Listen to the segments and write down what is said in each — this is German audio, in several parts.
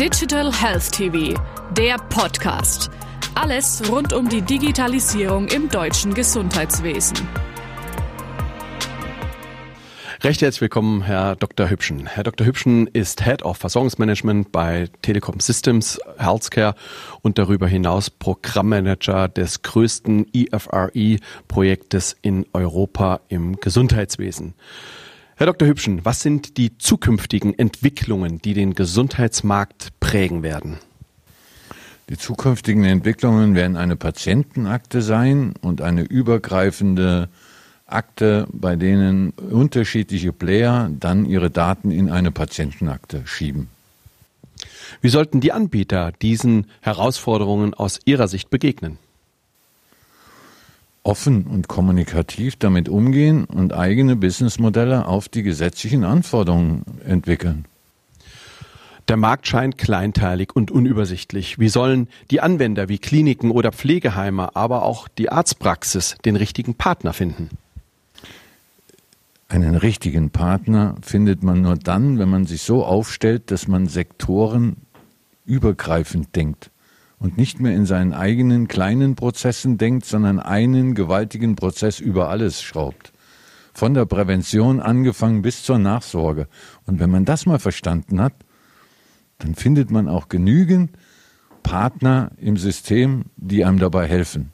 Digital Health TV, der Podcast. Alles rund um die Digitalisierung im deutschen Gesundheitswesen. Recht herzlich willkommen, Herr Dr. Hübschen. Herr Dr. Hübschen ist Head of Versorgungsmanagement bei Telekom Systems Healthcare und darüber hinaus Programmmanager des größten EFRE-Projektes in Europa im Gesundheitswesen. Herr Dr. Hübschen, was sind die zukünftigen Entwicklungen, die den Gesundheitsmarkt prägen werden? Die zukünftigen Entwicklungen werden eine Patientenakte sein und eine übergreifende Akte, bei denen unterschiedliche Player dann ihre Daten in eine Patientenakte schieben. Wie sollten die Anbieter diesen Herausforderungen aus Ihrer Sicht begegnen? Offen und kommunikativ damit umgehen und eigene Businessmodelle auf die gesetzlichen Anforderungen entwickeln. Der Markt scheint kleinteilig und unübersichtlich. Wie sollen die Anwender wie Kliniken oder Pflegeheime, aber auch die Arztpraxis den richtigen Partner finden? Einen richtigen Partner findet man nur dann, wenn man sich so aufstellt, dass man sektorenübergreifend denkt und nicht mehr in seinen eigenen kleinen Prozessen denkt, sondern einen gewaltigen Prozess über alles schraubt. Von der Prävention angefangen bis zur Nachsorge. Und wenn man das mal verstanden hat, dann findet man auch genügend Partner im System, die einem dabei helfen.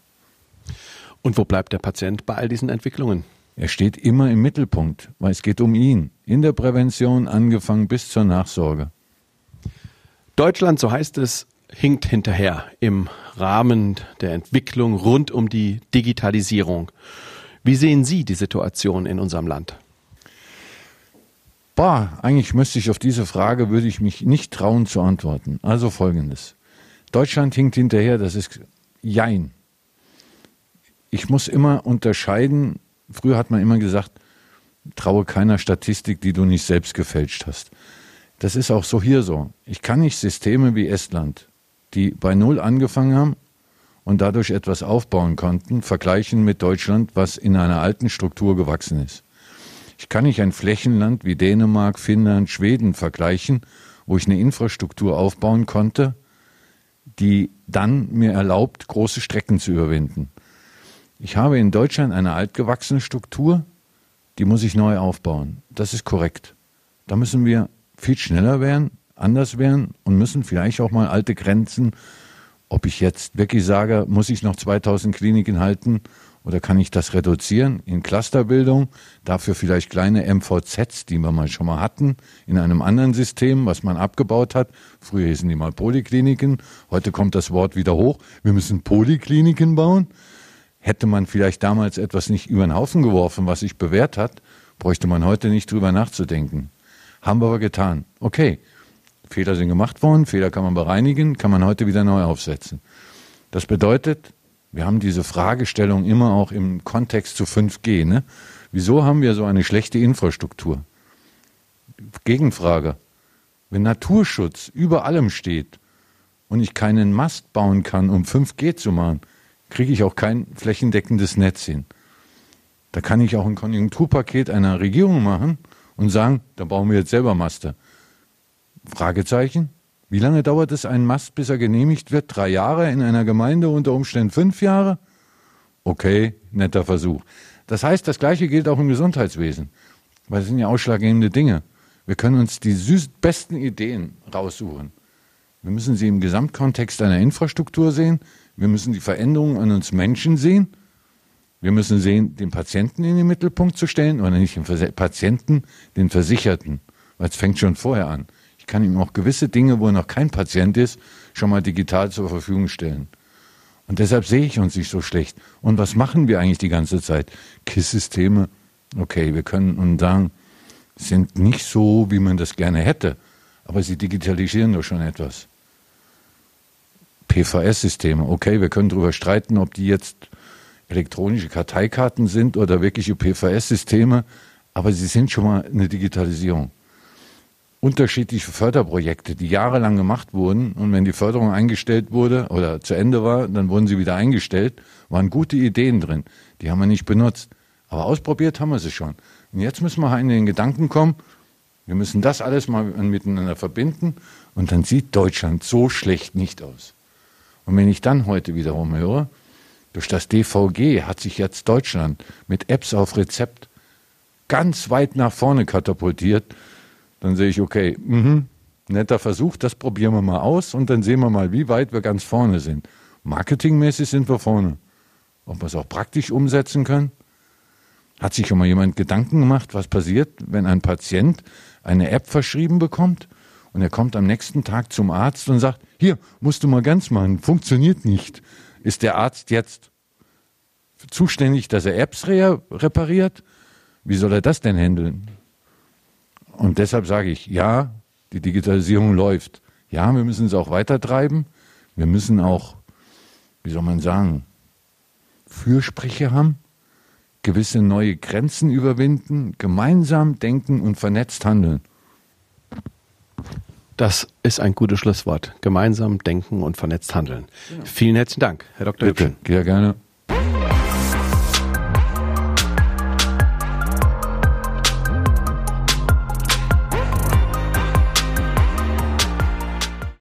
Und wo bleibt der Patient bei all diesen Entwicklungen? Er steht immer im Mittelpunkt, weil es geht um ihn. In der Prävention angefangen bis zur Nachsorge. Deutschland, so heißt es, hinkt hinterher im Rahmen der Entwicklung rund um die Digitalisierung. Wie sehen Sie die Situation in unserem Land? Bah, eigentlich müsste ich auf diese Frage, würde ich mich nicht trauen zu antworten. Also folgendes. Deutschland hinkt hinterher, das ist Jein. Ich muss immer unterscheiden, früher hat man immer gesagt, traue keiner Statistik, die du nicht selbst gefälscht hast. Das ist auch so hier so. Ich kann nicht Systeme wie Estland, die bei Null angefangen haben und dadurch etwas aufbauen konnten, vergleichen mit Deutschland, was in einer alten Struktur gewachsen ist. Ich kann nicht ein Flächenland wie Dänemark, Finnland, Schweden vergleichen, wo ich eine Infrastruktur aufbauen konnte, die dann mir erlaubt, große Strecken zu überwinden. Ich habe in Deutschland eine altgewachsene Struktur, die muss ich neu aufbauen. Das ist korrekt. Da müssen wir viel schneller werden, anders werden und müssen vielleicht auch mal alte Grenzen, ob ich jetzt wirklich sage, muss ich noch 2000 Kliniken halten oder kann ich das reduzieren in Clusterbildung, dafür vielleicht kleine MVZs, die wir mal schon mal hatten, in einem anderen System, was man abgebaut hat. Früher hießen die mal Polikliniken, heute kommt das Wort wieder hoch, wir müssen Polikliniken bauen. Hätte man vielleicht damals etwas nicht über den Haufen geworfen, was sich bewährt hat, bräuchte man heute nicht drüber nachzudenken. Haben wir aber getan. Okay, Fehler sind gemacht worden, Fehler kann man bereinigen, kann man heute wieder neu aufsetzen. Das bedeutet, wir haben diese Fragestellung immer auch im Kontext zu 5G. Ne? Wieso haben wir so eine schlechte Infrastruktur? Gegenfrage. Wenn Naturschutz über allem steht und ich keinen Mast bauen kann, um 5G zu machen, kriege ich auch kein flächendeckendes Netz hin. Da kann ich auch ein Konjunkturpaket einer Regierung machen und sagen, da bauen wir jetzt selber Master. Fragezeichen. Wie lange dauert es einen Mast, bis er genehmigt wird? Drei Jahre in einer Gemeinde, unter Umständen fünf Jahre? Okay, netter Versuch. Das heißt, das Gleiche gilt auch im Gesundheitswesen, weil es sind ja ausschlaggebende Dinge. Wir können uns die besten Ideen raussuchen. Wir müssen sie im Gesamtkontext einer Infrastruktur sehen. Wir müssen die Veränderungen an uns Menschen sehen. Wir müssen sehen, den Patienten in den Mittelpunkt zu stellen oder nicht den Patienten, den Versicherten, weil es fängt schon vorher an kann ihm auch gewisse Dinge, wo er noch kein Patient ist, schon mal digital zur Verfügung stellen. Und deshalb sehe ich uns nicht so schlecht. Und was machen wir eigentlich die ganze Zeit? KISS-Systeme, okay, wir können und sagen, sind nicht so, wie man das gerne hätte, aber sie digitalisieren doch schon etwas. PVS-Systeme, okay, wir können darüber streiten, ob die jetzt elektronische Karteikarten sind oder wirkliche PVS-Systeme, aber sie sind schon mal eine Digitalisierung unterschiedliche Förderprojekte, die jahrelang gemacht wurden. Und wenn die Förderung eingestellt wurde oder zu Ende war, dann wurden sie wieder eingestellt. Waren gute Ideen drin. Die haben wir nicht benutzt. Aber ausprobiert haben wir sie schon. Und jetzt müssen wir in den Gedanken kommen, Wir müssen das alles mal miteinander verbinden und dann sieht Deutschland so schlecht nicht aus. Und wenn ich dann heute wiederum höre, durch das DVG hat sich jetzt Deutschland mit Apps auf Rezept ganz weit nach vorne katapultiert, dann sehe ich, okay, mh, netter Versuch, das probieren wir mal aus und dann sehen wir mal, wie weit wir ganz vorne sind. Marketingmäßig sind wir vorne. Ob wir es auch praktisch umsetzen können? Hat sich schon mal jemand Gedanken gemacht, was passiert, wenn ein Patient eine App verschrieben bekommt und er kommt am nächsten Tag zum Arzt und sagt, hier, musst du mal ganz machen, funktioniert nicht. Ist der Arzt jetzt zuständig, dass er Apps re repariert? Wie soll er das denn handeln? Und deshalb sage ich, ja, die Digitalisierung läuft. Ja, wir müssen es auch weitertreiben. Wir müssen auch, wie soll man sagen, Fürsprecher haben gewisse neue Grenzen überwinden, gemeinsam denken und vernetzt handeln. Das ist ein gutes Schlusswort. Gemeinsam denken und vernetzt handeln. Ja. Vielen herzlichen Dank, Herr Dr. Bitte, Hübschen. Sehr gerne.